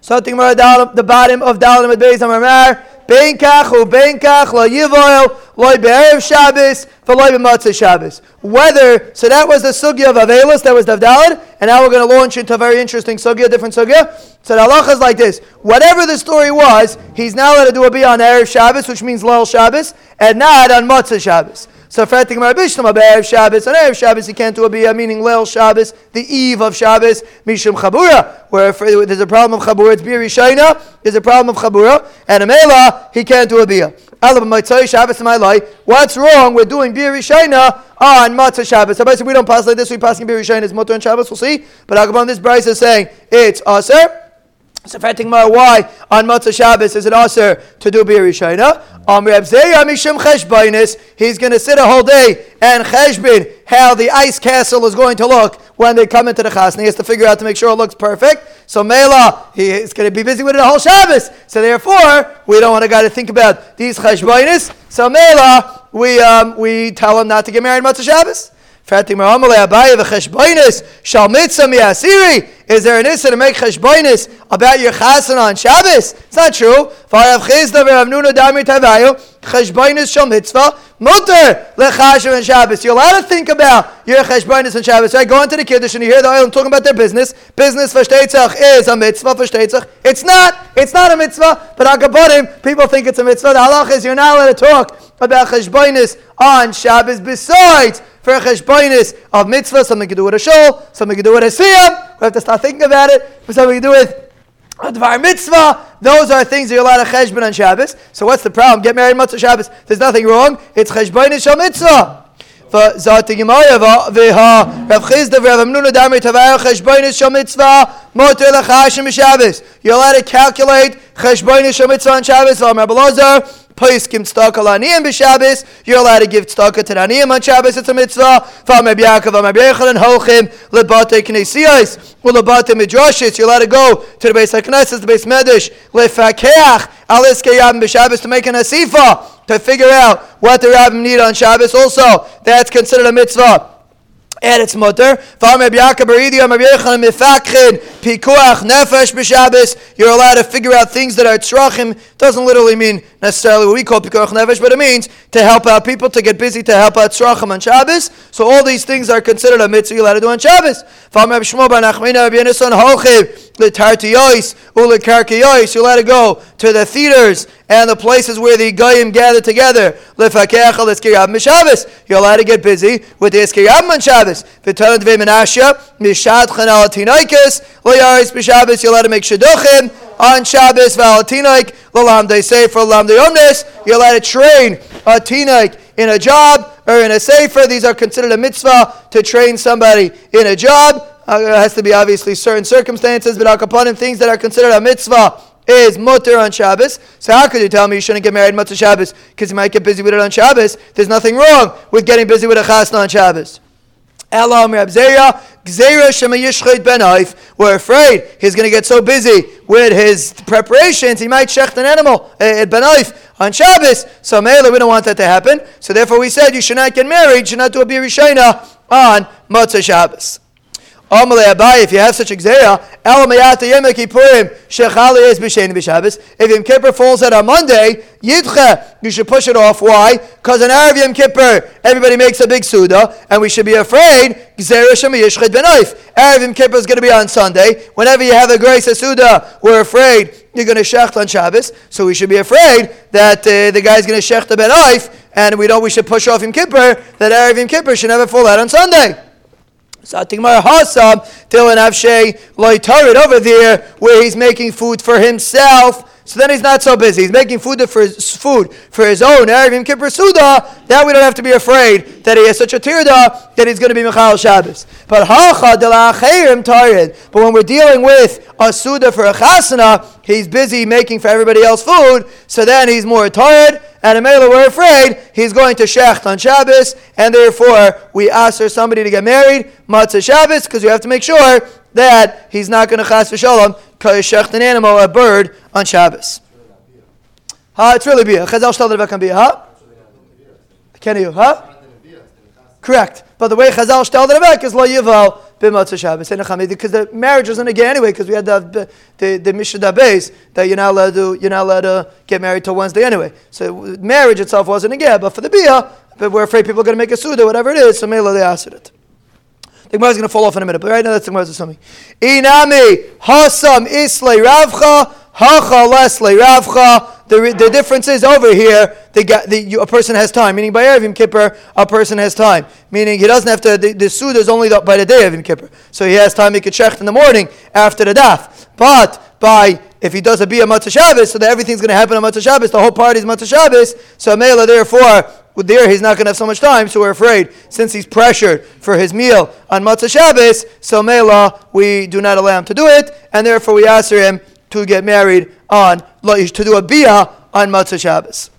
So the bottom of Beis Amar Bein kach u bein kach be'erev Shabbos Shabbos. Whether so that was the sugya of Avelis, that was the Davdalad, and now we're going to launch into a very interesting sugya, different sugya. So the halacha is like this: whatever the story was, he's now allowed to do a be on erev Shabbos, which means Lel Shabbos, and not on Matzah Shabbos. So Fretik Mar Bishlam Erev Shabbos, on Erev Shabbos he can't do a bia, meaning Leil Shabbos, the eve of Shabbos, Mishum Chabura, where if uh, there's a problem of Chabura, it's Bir Rishayna, there's a problem of Chabura, and a Mela, he can't do a bia. What's wrong with doing Bir Rishayna on Matzah Shabbos? So basically we don't pass like this, we pass in Bir Rishayna, it's Mutter on Shabbos, we'll see. But Agabon, this Brisa is saying it's Aser. So my why on Matzah Shabbos is it aser to do Bir Rishayna? Um, he's going to sit a whole day and cheshbin how the ice castle is going to look when they come into the chas. He has to figure out to make sure it looks perfect. So Mela, he is going to be busy with it the whole Shabbos. So therefore, we don't want a guy to think about these cheshbonis. So Mela, we, um, we tell him not to get married Matzah Shabbos. Is there an issa to make cheshbonis about your chasen on Shabbos? It's not true. Mitzvah mutter lechashem and Shabbos. You're allowed to think about your cheshbonis and Shabbos. Right? Go into the kiddush and you hear the oil talking about their business. Business for shteitzach is a mitzvah for shteitzach. It's not. It's not a mitzvah. But agabodim, people think it's a mitzvah. The halach is you're not allowed to talk about cheshbonis on Shabbos. Besides for a cheshbonis of mitzvah, something to do with a shul, something to do with a siyam. We have to start thinking about it. Something to do with a dvar mitzvah. Those are things that you're allowed to cheshbon on Shabbos. So what's the problem? Get married on Shabbos. There's nothing wrong. It's cheshbonis shal mitzvah. זאת הגמרא והרב חיסדא ורב אמנונה דמי תבער חשבוינס של מצווה מותר לך השם בשבס. You're allowed to calculate חשבוינס של מצווה on Shabbos. ואומר רב אלעזר Paiskim b'Shabbos. You're allowed to give tzedakah to laniyim on Shabbos. It's a mitzvah. Hochim, knesiyos, midrashis. You're allowed to go to the base HaKnesses, the base Medrash, lefakeach, alis b'Shabbos, to make an asifa, to figure out what the rabbim need on Shabbos. Also, that's considered a mitzvah and its mutter. You're allowed to figure out things that are tzrachim. Doesn't literally mean necessarily what we call pikuach nefesh, but it means to help out people, to get busy, to help out tzrachim on Shabbos. So all these things are considered a mitzvah you're allowed to do on Shabbos. You're allowed to go to the theaters and the places where the goyim gather together. You're allowed to get busy with the Eskiyam on Shabbos. You're allowed to make shidduchim on Shabbos. For a lamdeyomnis, You're allowed to train a tinaik in a job or in a sefer. These are considered a mitzvah to train somebody in a job. Uh, it has to be obviously certain circumstances, but al things that are considered a mitzvah is mutter on Shabbos. So how could you tell me you shouldn't get married mutter Shabbos because you might get busy with it on Shabbos? There's nothing wrong with getting busy with a chasna on Shabbos. Elam Rab Zera, Gzera Shema Yishchid We're afraid he's going to get so busy with his preparations, he might shecht an animal at uh, Ben on Shabbos. So Mela, we don't want that to happen. So therefore we said you should not get married, you should not do a Birishayna on Motzah Shabbos. If you have such a gzeira, El is. If Yom Kippur falls out on Monday, Yidcha, you should push it off. Why? Because on Arab Yom Kippur, everybody makes a big Suda, and we should be afraid. Arab Yom Kippur is going to be on Sunday. Whenever you have a grace of Suda, we're afraid you're going to shecht on Shabbos, so we should be afraid that uh, the guy's going to shecht a B'Naif, and we don't, we should push off Yom Kippur, that Arab Yom Kippur should never fall out on Sunday. So Tigmar Hasam Tilan Avshay Loitarid over there where he's making food for himself. So then he's not so busy. He's making food for his food for his own Erev Kippur Suda. Now we don't have to be afraid that he has such a tirda that he's going to be Michal Shabbos. But hacha de tired. But when we're dealing with a Suda for a chasana, he's busy making for everybody else food. So then he's more tired and Amela we're afraid he's going to shecht on Shabbos, and therefore we ask for somebody to get married, matzah Shabbos, because we have to make sure that he's not going to chas v'shalom shecht an animal, a bird, on Shabbos. Ha, it's really bia. Chazal shtal the can bia, huh? Can you, huh? Correct. But the way Chazal shtal the is lo yival b'matzah Shabbos because the marriage wasn't again anyway because we had the the, the Mishnah base that you're not allowed to you're not allowed to get married till Wednesday anyway. So marriage itself wasn't again, but for the bia, but we're afraid people are going to make a suda, whatever it is. So Mela they asked it. The Gemara is going to fall off in a minute, but right now that's the Gemara's assuming. Inami hasam islay ravcha hacha leslay ravcha. The, the difference is over here, the, the, you, a person has time. Meaning by Erev Kippur, a person has time. Meaning he doesn't have to, the, the Suda is only by the day of Yom Kippur. So he has time, he could check in the morning after the daf. But by, if he does a Bia Matzah Shabbos, so that everything's going to happen on Matzah Shabbos, the whole party is Matzah Shabbos, so Mela therefore there he's not going to have so much time, so we're afraid, since he's pressured for his meal on Matzah Shabbos, so Mela, we do not allow him to do it, and therefore we ask him to get married on, to do a bia on Matzah Shabbos.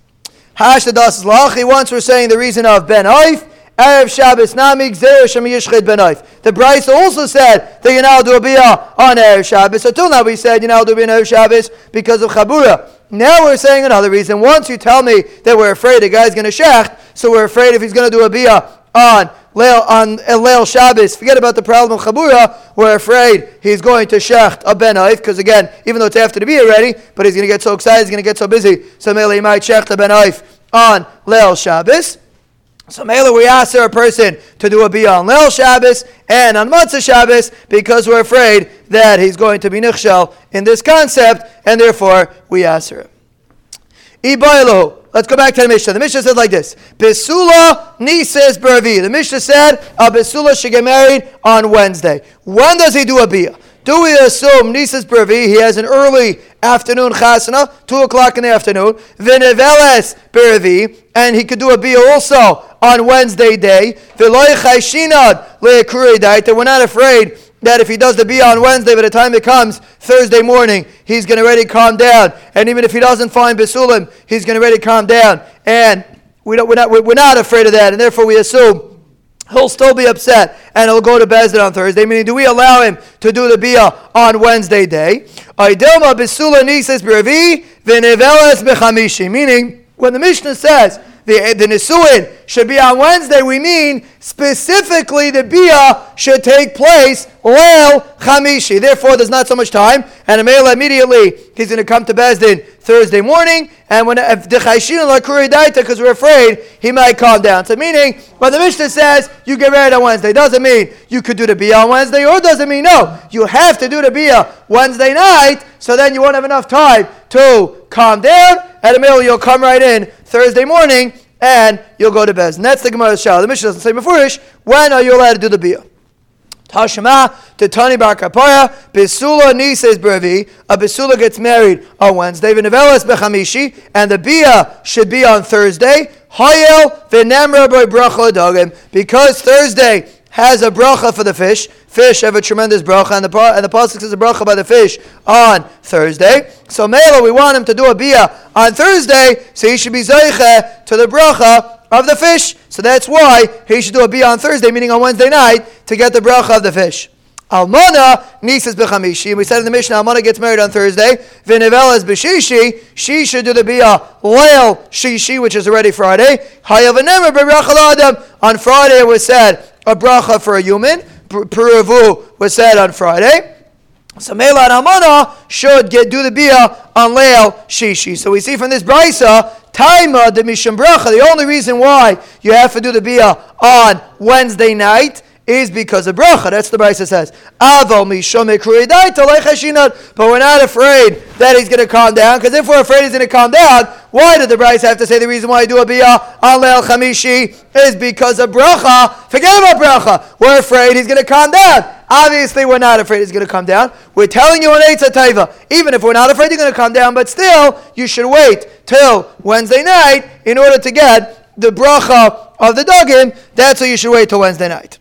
Hash the das lachi. Once we're saying the reason of Ben Oif, Erev Shabbos Namig Zer Shem Yishchid Ben Oif. The Brisa also said that you now do a bia on Erev Shabbos. Until now we said you now do a bia on Erev Shabbos because of Chabura. Now we're saying another reason. Once you tell me that we're afraid the guy's going to shecht, so we're afraid if he's going to do a bia on Leil, on Leil Shabbos, forget about the problem of Chabura. We're afraid he's going to shecht a Ben because again, even though it's after the beer already, but he's going to get so excited, he's going to get so busy. So maybe he might shecht a Ben on Leil Shabbos. So Mela, we ask her a person to do a bia on Leil Shabbos and on Matzah Shabbos because we're afraid that he's going to be nichshel in this concept, and therefore we ask her. Ibaylo, Let's go back to the Mishnah. The Mishnah said like this: Besula Nises Bervi. The Mishnah said a Besula should get married on Wednesday. When does he do a bia? Do we assume Nises Bervi? He has an early afternoon chasana, two o'clock in the afternoon. Vineveles Bervi, and he could do a bia also on Wednesday day. We're not afraid that if he does the bia on Wednesday, by the time it comes Thursday morning, he's going to ready calm down. And even if he doesn't find Basulim, he's going to ready calm down. And we don't, we're, not, we're not afraid of that. And therefore, we assume he'll still be upset and he'll go to Bezdin on Thursday. Meaning, do we allow him to do the bia on Wednesday day? Meaning, when the Mishnah says the, the Nisuin should be on Wednesday, we mean specifically the Bia should take place Leil Chamishi. Therefore, there's not so much time. And Amela immediately, he's going to come to Bezdin Thursday morning. And when if because we're afraid he might calm down. So, meaning, when the Mishnah says you get married on Wednesday, doesn't mean you could do the Bia on Wednesday, or doesn't mean no. You have to do the Bia Wednesday night, so then you won't have enough time to calm down. At Amela, you'll come right in Thursday morning, and you'll go to bed. And that's the Gemara's Shah. The Mishnah doesn't say beforish, when are you allowed to do the Bia? Tashema to Tani Bar Kapara, Bisula Nises Brevi, a Bisula gets married on Wednesday, V'nevelas Bechamishi, and the Bia should be on Thursday. Hayel V'nemra Boy Bracha Dogim, because Thursday has a bracha for the fish. Fish have a tremendous bracha, and the and the pasuk says a bracha by the fish on Thursday. So Mela, we want him to do a bia on Thursday, so he should be zeiche to the bracha of the fish. So that's why he should do a bia on Thursday, meaning on Wednesday night, to get the bracha of the fish. Almana Nisas b'chamishi. We said in the Mishnah, Almana gets married on Thursday. V'nevelas b'shishi. She should do the bia leil shishi, which is already Friday. Hayav adam. On Friday it was said a bracha for a human. Puravu was said on Friday. So Mela and Almana should get do the bia on leil shishi. So we see from this brisa Taima the Misham Bracha. The only reason why you have to do the bia on Wednesday night is because of bracha. That's the Brisa says. But we're not afraid that he's going to calm down, because if we're afraid he's going to calm down, why did the Brisa have to say the reason why you do a on Leil Chamishi is because of bracha? Forget about bracha. We're afraid he's going to calm down. Obviously, we're not afraid he's going to come down. We're telling you an Eitzah Taiva. Even if we're not afraid he's going to come down, but still, you should wait till Wednesday night in order to get the bracha of the dogim. That's why you should wait till Wednesday night.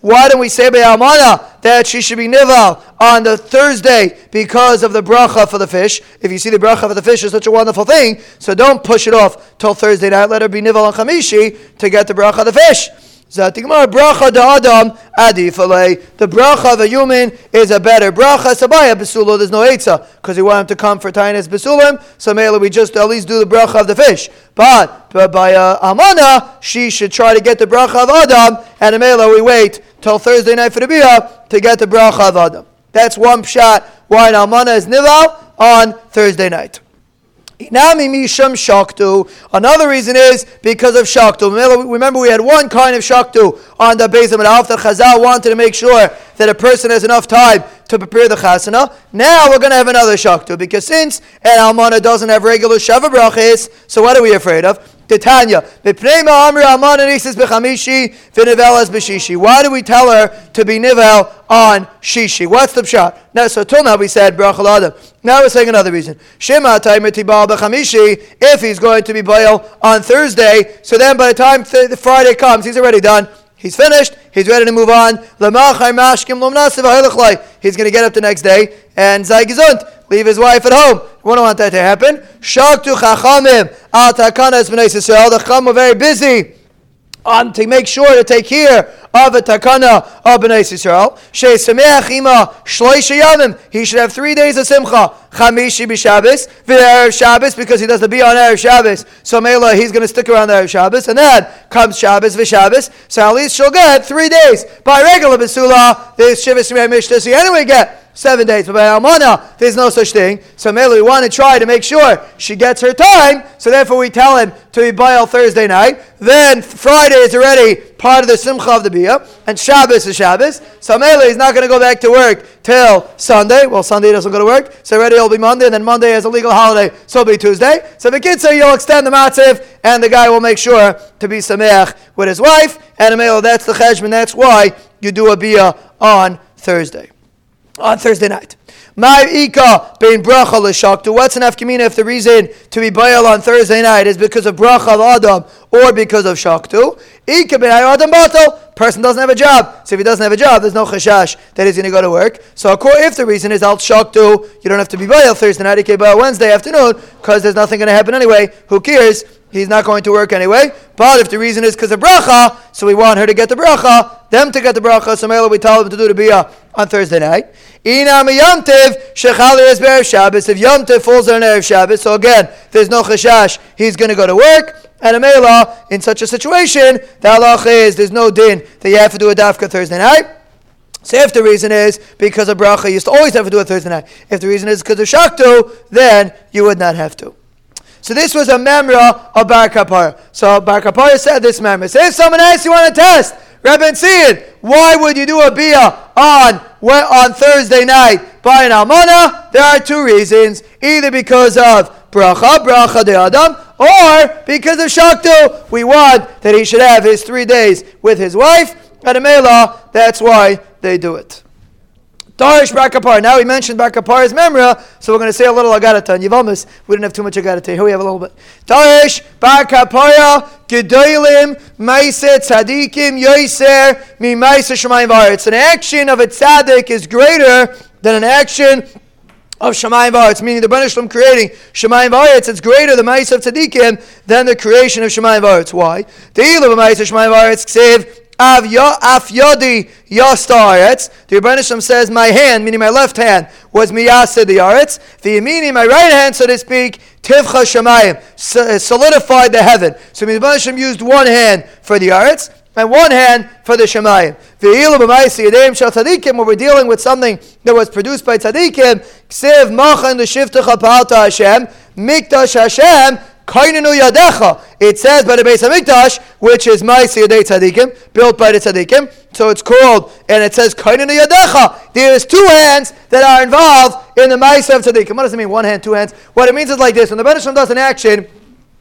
Why don't we say by Almana that she should be nival on the Thursday because of the bracha for the fish? If you see the bracha for the fish is such a wonderful thing, so don't push it off till Thursday night. Let her be nival on Chamishi to get the bracha of the fish. Zatigmar bracha da adam adifale. The bracha of a human is a better bracha. Sabaya besula. There's no etza because we want him to come for tainis besulim. So mele we just at least do the bracha of the fish. But, but by uh, amana, she should try to get the bracha of adam, and mele we wait till Thursday night for the bia to get the bracha of adam. That's one shot why an almana is nival on Thursday night. Inami misham shaktu. Another reason is because of shaktu. Remember, we had one kind of shaktu on the base of Alf. The Chazal wanted to make sure that a person has enough time to prepare the chasana. Now we're going to have another shaktu because since an almana doesn't have regular shava brachis, so what are we afraid of? Titania. Why do we tell her to be nivel on shishi? What's the shot? Now, so till now we said brachal adam. Now we're saying another reason. Shema If he's going to be boil on Thursday, so then by the time th- Friday comes, he's already done. He's finished. He's ready to move on. He's going to get up the next day and zay leave his wife at home. We don't want that to happen. Chachamim The chacham were very busy on to make sure to take care of a takana of Bnei Yisrael. She'esameach ima shloisha yamim. He should have three days of simcha. Chamishi b'Shabbos, v'erev Shabbos, because he does the be on erev Shabbos. So Mela, he's going to stick around erev Shabbos, and then comes Shabbos v'Shabbos. So at least she'll get three days. By regular besula, there's shivas mishnah. So you anyway get seven days. But by Almana, there's no such thing. So Mela, we want to try to make sure she gets her time. So therefore, we tell him to be Baal Thursday night. Then Friday is already part of the Simcha of the Bia, and Shabbos is Shabbos. So Mela is not going to go back to work till Sunday. Well, Sunday doesn't go to work, so already it'll be Monday, and then Monday is a legal holiday, so it'll be Tuesday. So the kids say you'll extend the matziv, and the guy will make sure to be Sameach with his wife, and Mela, that's the cheshbon, that's why you do a Bia on Thursday on Thursday night. My ika bein bracha l'shaktu. What's an afkamina if the reason to be bayal on Thursday night is because of bracha adam or because of shaktu? Ika bein adam batal. Person doesn't have a job, so if he doesn't have a job, there's no chashash that he's going to go to work. So if the reason is al shaktu, you don't have to be bayal Thursday night. Can bayal Wednesday afternoon because there's nothing going to happen anyway. Who cares? He's not going to work anyway. But if the reason is because of bracha, so we want her to get the bracha, them to get the bracha, so Mela, we tell them to do the biyah on Thursday night. Ina miyamtiv shechali is be'er Shabbos. If yamtiv falls on erev Shabbos, so again, there's no chashash, he's going to go to work. And a Mela, in such a situation, the halach is there's no din that you have to do a dafka Thursday night. So if the reason is because of bracha, you used to always have to do it Thursday night. If the reason is because of shakto, then you would not have to. So this was a memra of Bar Kapara. So Bar Kapara said this memra. So if someone asks you want to test, Rebbe Tzid, why would you do a bia on on Thursday night by an almana? There are two reasons. Either because of bracha, bracha de adam, or because of shaktu. We want that he should have his three days with his wife. At a mela, that's why they do it. Darish Bar. Now we mentioned Bar Kapar's memra, so we're going to say a little Agarata. And Yivamis, we didn't have too much Agarata. Here we have a little bit. Darish Bar Kapara, Gedoilim, Maise Tzadikim, Yoiser, Mi Maise Shemayim It's an action of a tzaddik is greater than an action of Shemayim Varetz, meaning the Banishlam creating Shemayim Varetz, it's greater the Maisa of Tzadikim than the creation of Shemayim Varetz. Why? The Ilah of Maisa Shemayim Varetz, save Av af yodi yastaretz. The Rebbeinu says, my hand, meaning my left hand, was miyasa the aretz. The meaning my right hand, so to speak, tivcha shemayim, uh, solidified the heaven. So the Rebbeinu used one hand for the aretz and one hand for the shemayim. Ve'ilu b'maisi yedem shel tzadikim, where we're dealing with something that was produced by tzadikim, ksiv machan l'shivtecha pa'alta Hashem, mikdash Hashem, it says by the base of Mikdash, which is Maisi Yadei Tzadikim, built by the Tzadikim. So it's called, and it says Kaininu Yadecha. There's two hands that are involved in the Maisi of Tzadikim. What does it mean, one hand, two hands? What it means is like this. When the Benisham does an action,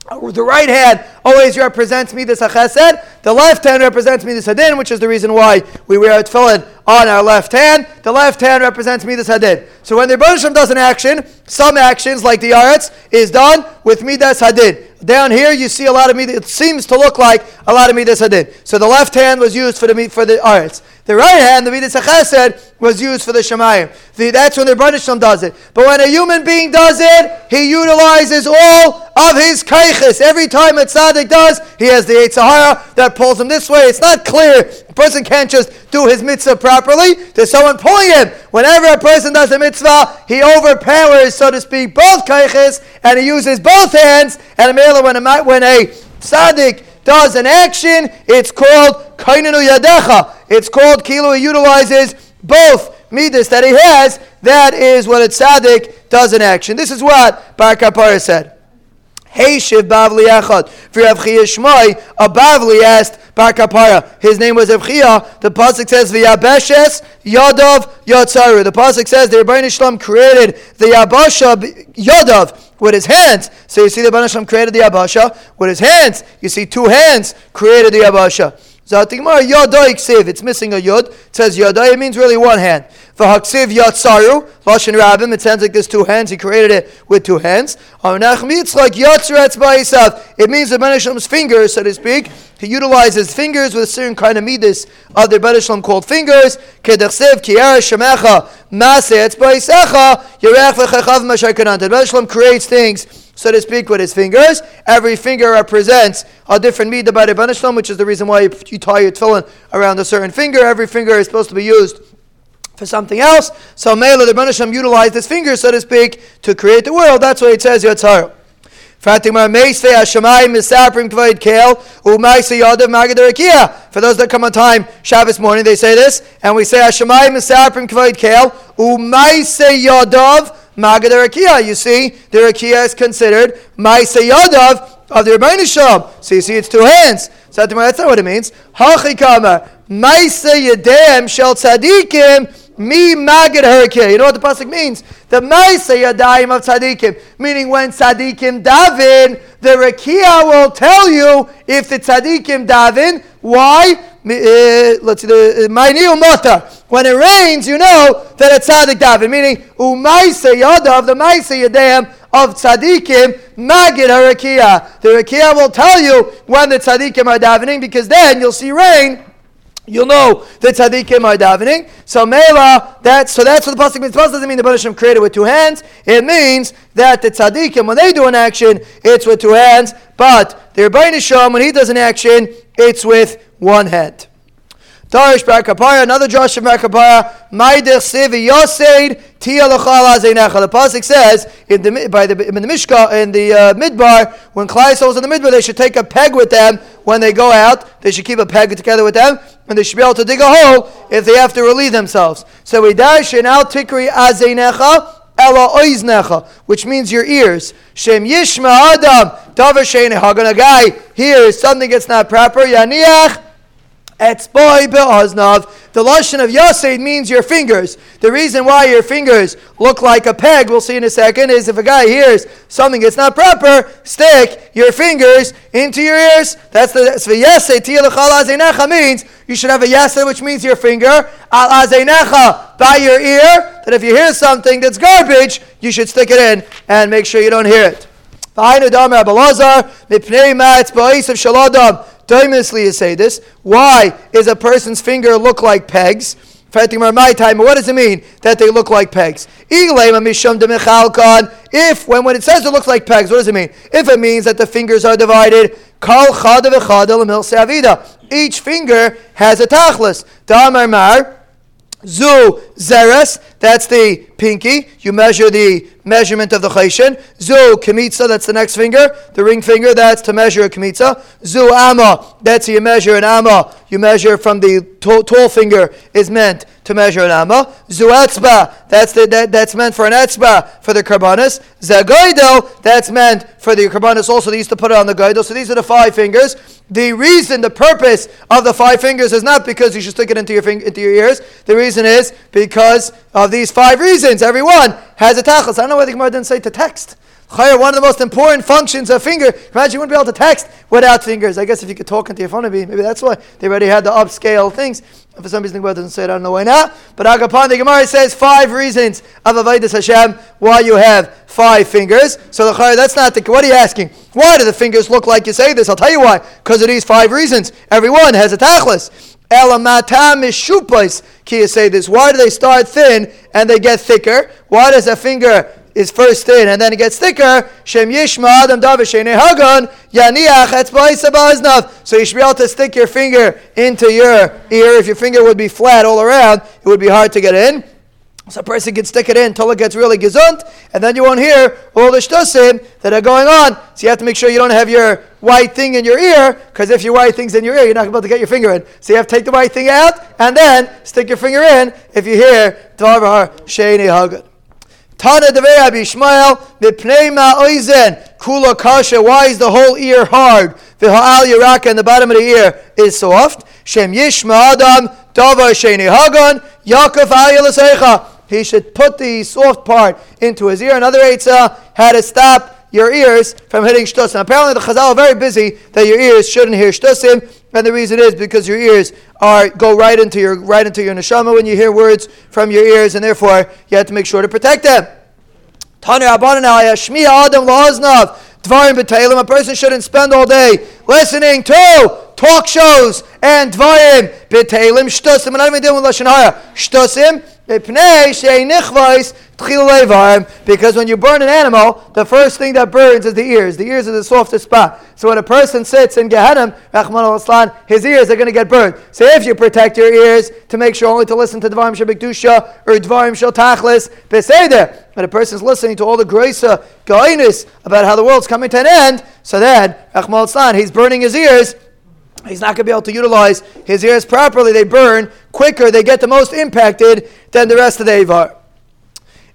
the right hand always represents me the chesed. The left hand represents me the sadin, which is the reason why we wear a tefillin on our left hand. The left hand represents me the sadin. So when the Rebbe does an action, some actions like the aretz is done with midas hadid. Down here you see a lot of midas. It seems to look like a lot of midas hadid. So the left hand was used for the for the aretz. The right hand, the Midas HaChesed, was used for the Shemayim. The, that's when the Shalom does it. But when a human being does it, he utilizes all of his kaiches. Every time a tzaddik does, he has the Eitzahara that pulls him this way. It's not clear. A person can't just do his mitzvah properly. There's someone pulling him. Whenever a person does a mitzvah, he overpowers, so to speak, both kaiches, and he uses both hands. And when a, when a tzaddik does an action, it's called kainanu yadecha. It's called kilo. He utilizes both midas that he has. That is what a tzaddik does an action. This is what Bar Kapara said. Hey Shiv Bavli Echad. For Rav Chia Shmai, a Bavli asked Bar Kapara. His name was Rav The pasuk says V'yabeshes Yadav Yatzaru. The pasuk says the Rebbeinu Shalom created the Yabasha Yadav with his hands. So you see the Rebbeinu created the Abasha. with his hands. You see two hands created the Zatigmar Yodai Ksiv. It's missing a Yod. It says Yodai. It means really one hand. V'haksiv Yatsaru. Lashon Rabbim. It sounds like there's two hands. He created it with two hands. It's like Yatzaretz Ba'isav. It means the Benishlam's fingers, so to speak. He utilizes fingers with a certain kind of midas of the Benishlam called fingers. Kedachsiv Kiara Shemecha Masetz Ba'isecha Yerech V'chechav Mashakanant. The Benishlam creates things so to speak, with his fingers. Every finger represents a different midah by the which is the reason why you tie your tefillin around a certain finger. Every finger is supposed to be used for something else. So Mela, the Banishlam utilized his fingers, so to speak, to create the world. That's why it says Yatzar. For those that come on time Shabbos morning, they say this, and we say Hashemayim Misaprim Kvoid Kale, Umaise Yadav Magad Rakia. You see, the Rakia is considered Maisa Yadav of the Rebbeinu. So you see, it's two hands. So that's not what it means. Hachikama Maisa Yadem Shel Tzadikim Mi Magad Harakia. You know what the pasuk means? The Maisa Yadayim of Tzadikim. Meaning when Tzadikim Davin, the Rakia will tell you if the Tzadikim Davin. Why? Uh, let's see, the Mainiu Mata. When it rains, you know that it's tzaddik daven. Meaning, umaisa yadav, the maisa yadayim of tzaddikim, magid harakia. The rakia will tell you when the tzaddikim are davening because then you'll see rain. You'll know the tzaddikim are davening. So mela, that's so that's what the pasuk means. The pasuk doesn't mean the Banishim created with two hands. It means that the tzaddikim, when they do an action, it's with two hands. But the Rebbeinu when he does an action, it's with one hand. Tarish Bar another Josh Bar Kapara, Maidich Sivi Yoseid, Tia Lachal Azeinecha. The Pasuk says, in the, by the, in the Mishka, in the uh, Midbar, when Klai was in the Midbar, they should take a peg with them when they go out. They should keep a peg together with them, and they should be able to dig a hole if they have to relieve themselves. So we dash in Al Tikri Azeinecha, Ella oiznecha, which means your ears. Shem yishma adam, davar hagan. A guy hears something that's not proper. Yaniach Etzboi be'oznav. The lashon of Yaseid means your fingers. The reason why your fingers look like a peg, we'll see in a second, is if a guy hears something that's not proper, stick your fingers into your ears. That's the Yaseid tiyalachal means you should have a Yaseid, which means your finger, al azenecha, by your ear, that if you hear something that's garbage, you should stick it in and make sure you don't hear it. Doimously you say this. Why is a person's finger look like pegs? my time. What does it mean that they look like pegs? If when when it says it looks like pegs, what does it mean? If it means that the fingers are divided, each finger has a tachlis. Zu zeres, that's the pinky. You measure the measurement of the chayshin. Zu kemitza, that's the next finger. The ring finger, that's to measure a kemitza. Zu ama, that's you measure an ama. You measure from the tall, finger is meant to measure an amma. Zu etzba, that's, the, that, that's meant for an etzba for the karbanis. Zagoidel, that's meant for the karbanis also. They used to put it on the goidel. So these are the five fingers. The reason, the purpose of the five fingers is not because you should stick it into your, fing- into your ears. The reason is because of these five reasons. Every one has a tachlis. I don't know why the Gemara didn't say to text. Chayr, one of the most important functions of finger. Imagine you wouldn't be able to text without fingers. I guess if you could talk into your phone, maybe, maybe that's why they already had the upscale things. For some reason, the Gemara doesn't say it. I don't know why not. But Agapan, the Gemara says five reasons of Avodas Hashem why you have five fingers. So the Chayr, that's not the. What are you asking? Why do the fingers look like you say this? I'll tell you why. Because of these five reasons. Everyone has a tachlis. Why do they start thin and they get thicker? Why does a finger is first thin and then it gets thicker? So you should be able to stick your finger into your ear. If your finger would be flat all around, it would be hard to get in. So a person can stick it in until it gets really gesund, and then you won't hear all the shtusim that are going on. So you have to make sure you don't have your white thing in your ear, because if your white thing's in your ear, you're not going to get your finger in. So you have to take the white thing out, and then stick your finger in if you hear Dvar Sheini Hagad. Tana Devei Abi Ishmael, Mipnei Kula Kasha, why is the whole ear hard? V'ha'al Yeraka, and the bottom of the ear is soft. Shem Yishma Adam, Davar Sheini Hagan, Yaakov Ayel he should put the soft part into his ear. Another Eitzah had to stop your ears from hitting shtusim. Apparently, the Chazal are very busy that your ears shouldn't hear shtusim, and the reason is because your ears are go right into your right into your neshama when you hear words from your ears, and therefore you have to make sure to protect them. Taner Adam A person shouldn't spend all day listening to talk shows and dvarim b'teilim shtusim. We're not even dealing with lashon hara. Shtusim because when you burn an animal, the first thing that burns is the ears. The ears are the softest spot. So when a person sits in Gehenna, his ears are going to get burned. So if you protect your ears to make sure only to listen to Dvarim Shabikdusha or Dvarim Shal Tachlis, Beseder, when a person is listening to all the Graisa Gainis about how the world's coming to an end, so then, he's burning his ears he's not going to be able to utilize his ears properly. They burn quicker, they get the most impacted than the rest of the Avar.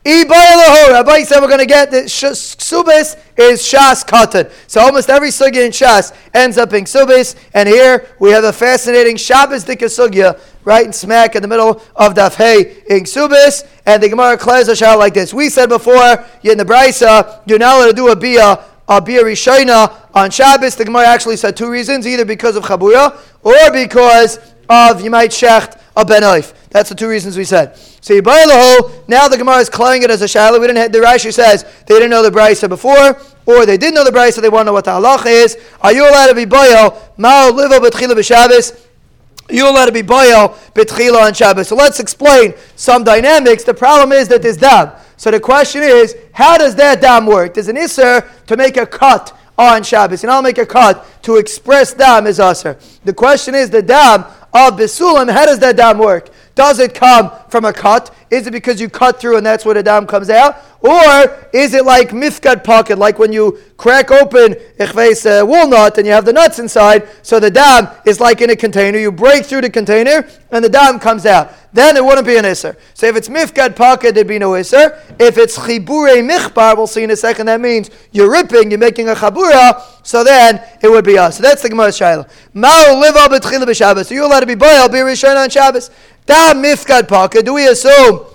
Rabbi said we're going to get the subis is shas katan. So almost every sugya in shas ends up being subis, and here we have a fascinating Shabbos dika sugya right smack in the middle of daf hey in subis, and the Gemara clears a shah like this. We said before you're in the brisa you're not allowed to do a bia a bia rishona on Shabbos. The Gemara actually said two reasons, either because of chabura or because of you might shecht a ben That's the two reasons we said. So Yibaylahu, now the Gemara is calling it as a shallow. We didn't have, the Rashi says they didn't know the Brisa before, or they did know the Brisa, they want to know what the halach is. Are you allowed to be boyo? Ma'o livo b'tchila b'Shabbos? you allowed to be boyo b'tchila on Shabbos. So let's explain some dynamics. The problem is that there's dam. So the question is, how does that dam work? There's an isser to make a cut on Shabbos, and I'll make a cut to express dam as usher. The question is, the dam of Bisulam, how does that dam work? Does it come from a cut? Is it because you cut through and that's where the dam comes out? Or is it like mifkad pocket, like when you crack open a uh, walnut and you have the nuts inside, so the dam is like in a container. You break through the container and the dam comes out. Then it wouldn't be an isser. So if it's mifkad pocket, there'd be no isser. If it's chibure michbar, we'll see in a second, that means you're ripping, you're making a chabura, so then it would be us. So that's the Gemara's Shaila. Ma'u live al b'tchila So you're allowed to be boil, be rishon on Shabbos. Dam mifkad pocket, do we assume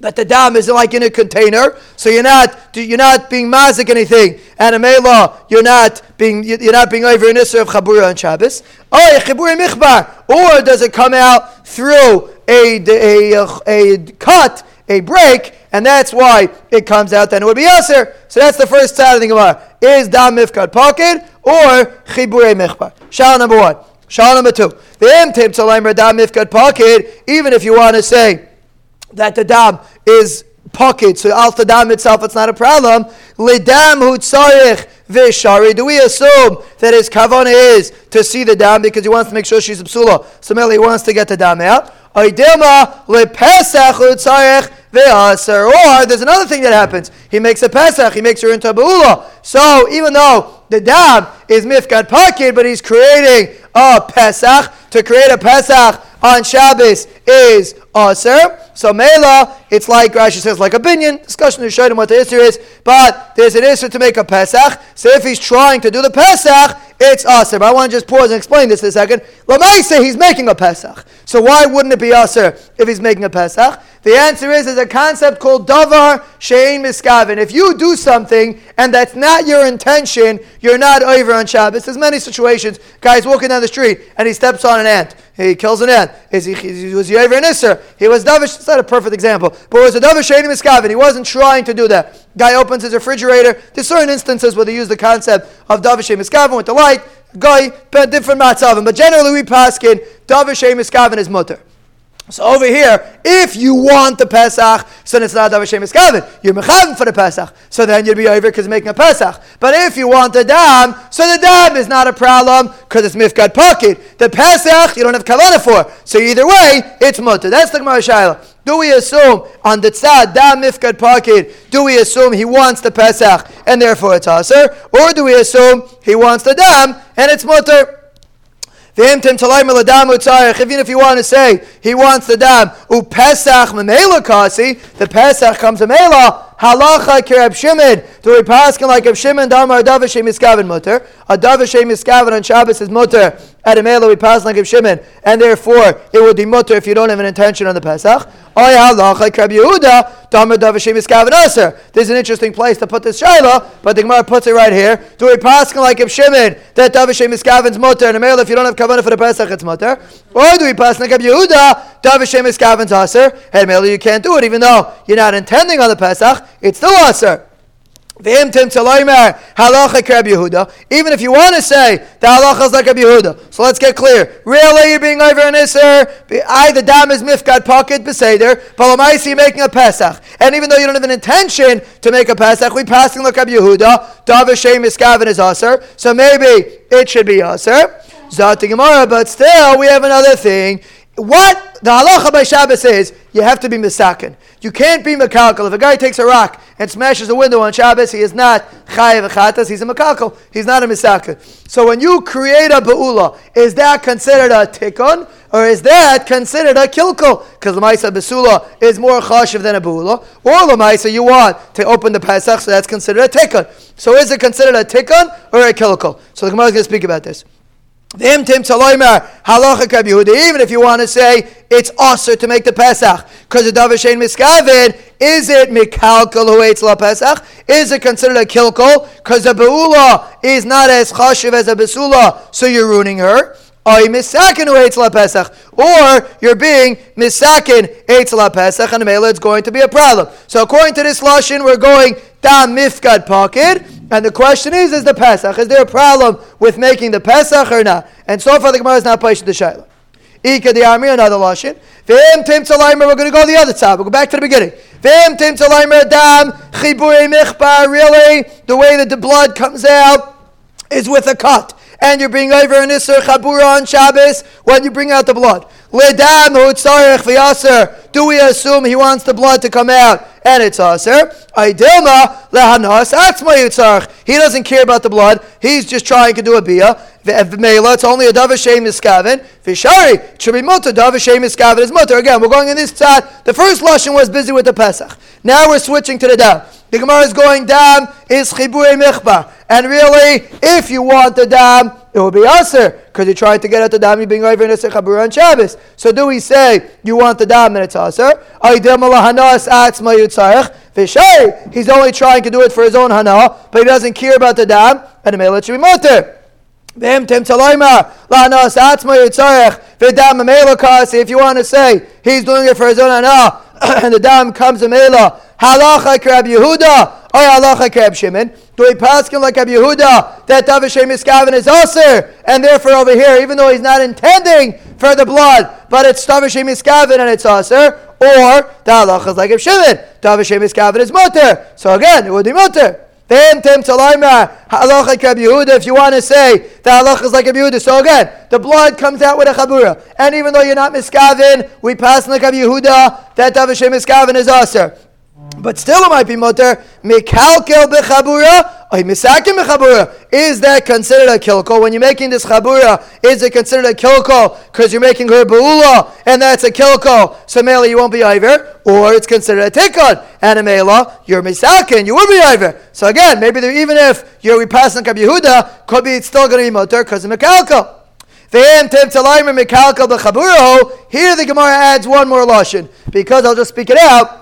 that the dam is like in a container, so you're not you're not being mazik anything, and a mela you're not being you're not being over an issue of chabura on Shabbos. Oh, chabura or does it come out through a, a, a, a cut, a break, and that's why it comes out. Then it would be aser. So that's the first side of the Gemara: is dam mifkad pocket or chibure michbar? Shal number one. Shal number. The M tip dam mifkad pocket. Even if you want to say that the dam is pocket, so al dam itself, it's not a problem. Lidam hu tzarich v'shari. Do we assume that his kavana is to see the dam because he wants to make sure she's a psula? So he wants to get the dam out. Oidilma lepesach hu tzarich or there's another thing that happens. He makes a Pesach, he makes her into a Beula. So even though the dam is Mifkat Pakid, but he's creating a Pesach, to create a Pesach on Shabbos is Aser. So Mela, it's like Rashi says, like a binyan. Discussion to show him what the issue is, but there's an issue to make a Pesach. So if he's trying to do the Pesach, it's Aser. But I want to just pause and explain this a second. say he's making a Pesach. So why wouldn't it be Aser if he's making a Pesach? The answer is, there's a concept called Davar Shein Miskavin. If you do something and that's not your intention, you're not over on Shabbos. There's many situations. Guy's walking down the street and he steps on an ant. He kills an ant. Is he, was he over an Isser? He was Davish. It's not a perfect example, but it was a Davar Shein Miskavin. He wasn't trying to do that. Guy opens his refrigerator. There's certain instances where they use the concept of Davar Shein Miskavin with the light Guy, different matzavim. But generally, we paskin davar shemis gavin is mutter. So over here, if you want the Pesach, so it's not Davar Shem Gavin. You're Mechavim for the Pesach. So then you'd be over because making a Pesach. But if you want the Dam, so the Dam is not a problem because it's Mifgad Pocket. The Pesach, you don't have Kavanah for. So either way, it's Mutter. That's the Gemara Shaila. Do we assume on the tzad dam mifkad pocket? Do we assume he wants the pesach and therefore it's aser, or do we assume he wants the dam and it's mutter? Even if you want to say he wants the dam, u pesach memela kasi, the pesach comes memela. Halacha kirab Shimon. Do we pass like Reb Shimon? Damar davishay miskaven mutter. A davishay miskaven on Shabbos is mutter. And therefore it would be mutter if you don't have an intention on the Pesach. There's an interesting place to put this shayla, but the Gemara puts it right here. Do we pass like Shimon that davishay miskaven's mutter? And a mela if you don't have kavanah for the Pesach it's mutter. Or do we pass like Yehuda? Davishay miskaven's aser. And mela you can't do it even though you're not intending on the Pesach it's still aser. Even if you want to say the halacha is like a Yehuda, so let's get clear. Really, you're being over an iser. Either dam is mifkad pocket beseder, you're making a pesach. And even though you don't have an intention to make a pesach, we passing like a Yehuda. Davar shem miskaven is aser, so maybe it should be aser. Zati Gemara, but still we have another thing. What the halacha by Shabbos is, you have to be misakin. You can't be makalkal. If a guy takes a rock and smashes a window on Shabbos, he is not chayiv chatas. He's a makalkal. He's not a misakin. So when you create a ba'ula, is that considered a tikkun or is that considered a kilkul? Because the ma'isa besula is more chashiv than a ba'ula. Or the ma'isa you want to open the pesach, so that's considered a tikkun. So is it considered a tikkun or a kilkul? So the Gemara is going to speak about this. Even if you want to say it's also to make the Pesach, because the Davar Shein Miskavid, is it Mikalkal who eats La Pesach? Is it considered a Kilkal? Because the Beula is not as chashiv as a Besula, so you're ruining her. Or misakin who eats pesach, or you're being misakin la pesach, and it's going to be a problem. So according to this lashon, we're going da mifkad pocket, and the question is, is the Pesach, is there a problem with making the Pesach or not? And so far the Gemara is not patient the Shaila. Ika the army, another Lashon. V'im tim tzalaimer, we're going to go the other side. We'll go back to the beginning. V'im tim tzalaimer dam, chiburi michbar, really, the way that the blood comes out is with a cut and you're bringing over an Isser Chabura on Shabbos when you bring out the blood. Ledam v'yaser. Do we assume he wants the blood to come out and it's aser? Idilma lehanas atzma yitzarch. He doesn't care about the blood. He's just trying to do a bia. V'mela, it's only a davar shem miskaven. V'shari, should be mutter. Davar shem is mutter. Again, we're going in this side. The first lashon was busy with the Pesach. Now we're switching to the dam. The Gemara is going down is chibui michba. And really, if you want the dam, it will be aser because you're trying to get at the dam. You're being over in a on Shabbos. So do we say you want the dam and it's aser? He's only trying to do it for his own hana, but he doesn't care about the dam, and the mele should be mutter. If you want to say he's doing it for his own hana, and the dam comes a mela, halacha krab Yehuda, or halacha krab Shimon. Do we pass like Rabbi Yehuda that Davishay Miskaven is aser, and therefore over here, even though he's not intending for the blood, but it's Davishay Miskaven and it's aser, or the halacha is like Rabbi Shimon, Davishay Miskaven is mutter. So again, it would be mutter. If you want to say the halacha is like Rabbi Yehuda. So again, the blood comes out with a chabura. And even though you're not miskaven, we pass like Rabbi Yehuda that Davishay Miskaven is aser. But still, it might be mutter. Mikalkel bechabura, bechabura. Is that considered a kilko? When you're making this chabura, is it considered a kilko because you're making her beula, and that's a kilko? So mela, you won't be iver, or it's considered a tikkun. And a you're misakin, you will be iver. So again, maybe even if you're repassing Kab Yehuda, could be it's still going to be mutter because of mikalkel. Here the Gemara adds one more lashon because I'll just speak it out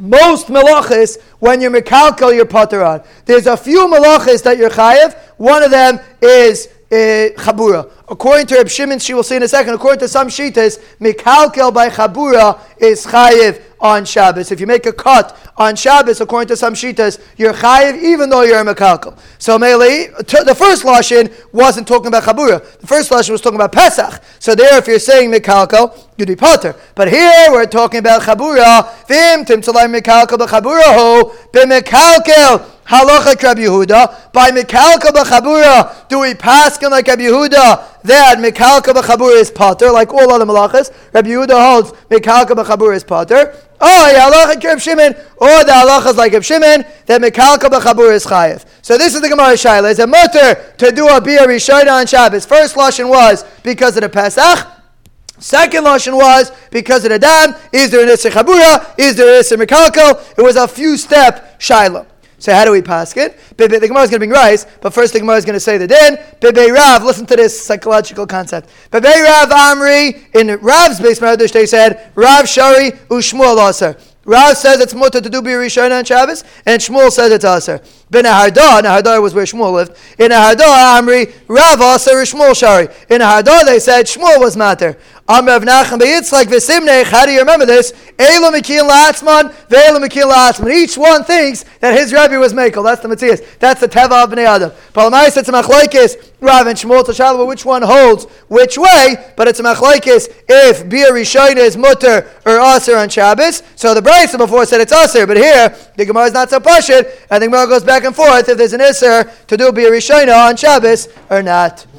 most melachis when you're mekalkel your potter on. There's a few melachis that you're chayev. One of them is uh, chabura. According to Reb Shimon, she will see in a second. According to some shitas, mekalkel by chabura is chayev on Shabbos. If you make a cut on Shabbos, according to some shitas, you're chayiv even though you're a mekalkel. So Mele, the first lashon wasn't talking about chabura. The first lashon was talking about Pesach. So there, if you're saying mekalkel, you'd be potter. But here we're talking about chabura. Vim tim tzalai mekalkel b'chabura ho b'mekalkel. Halacha Rabbi Yehuda. By Mikalka b'chabura, do we pass him like Rabbi Yehuda that Mikalka b'chabura is potter, like all other malachas? Rabbi Yehuda holds Mikalka b'chabura is potter. Oh, yeah, halacha Reb Shimon, or the halacha is like Reb Shimon, that Mikalka b'chabura is chayiv. So this is the Gemara Shaila. Is a mutter to do a beer rishayna on Shabbos. First lashon was because of the Pesach. Second lashon was because of the dam. Is there an iser chabura? Is there an iser mikalko? It was a few step shaila. So how do we pass it? The Gemara is going to bring rice, but first the Gemara is going to say the din. Bebe Rav, listen to this psychological concept. Bebe Rav Amri, in Rav's beis Medrash, they said, Rav Shari Ushmuel Aser. Rav says it's mutter to do bir rishona on Shabbos, and Shmuel says it's aser. Ben Ahardah, Nehardea was where Shmuel lived. In Nehardea, Amri, Rav aser, Shmuel shari. In Nehardea, they said Shmuel was matter. Am Rav Nachman Beyitzchak v'simnech. How do you remember this? Elo Mekin Latzman, Ve'elo Mekin Latzman. Each one thinks that his Rebbe was Mekel. That's the Matthias. That's the Teva of Bnei Adam. Palamai it's a machlekes. Rav and Shmuel Tashalva, which one holds which way? But it's a machlekes if Bir Rishayna is mutter or aser on Shabbos. So the Brisa before said it's aser, but here the Gemara is not so pashit, and the Gemara goes back and forth if there's an iser to do Birishayna on Shabbos or not.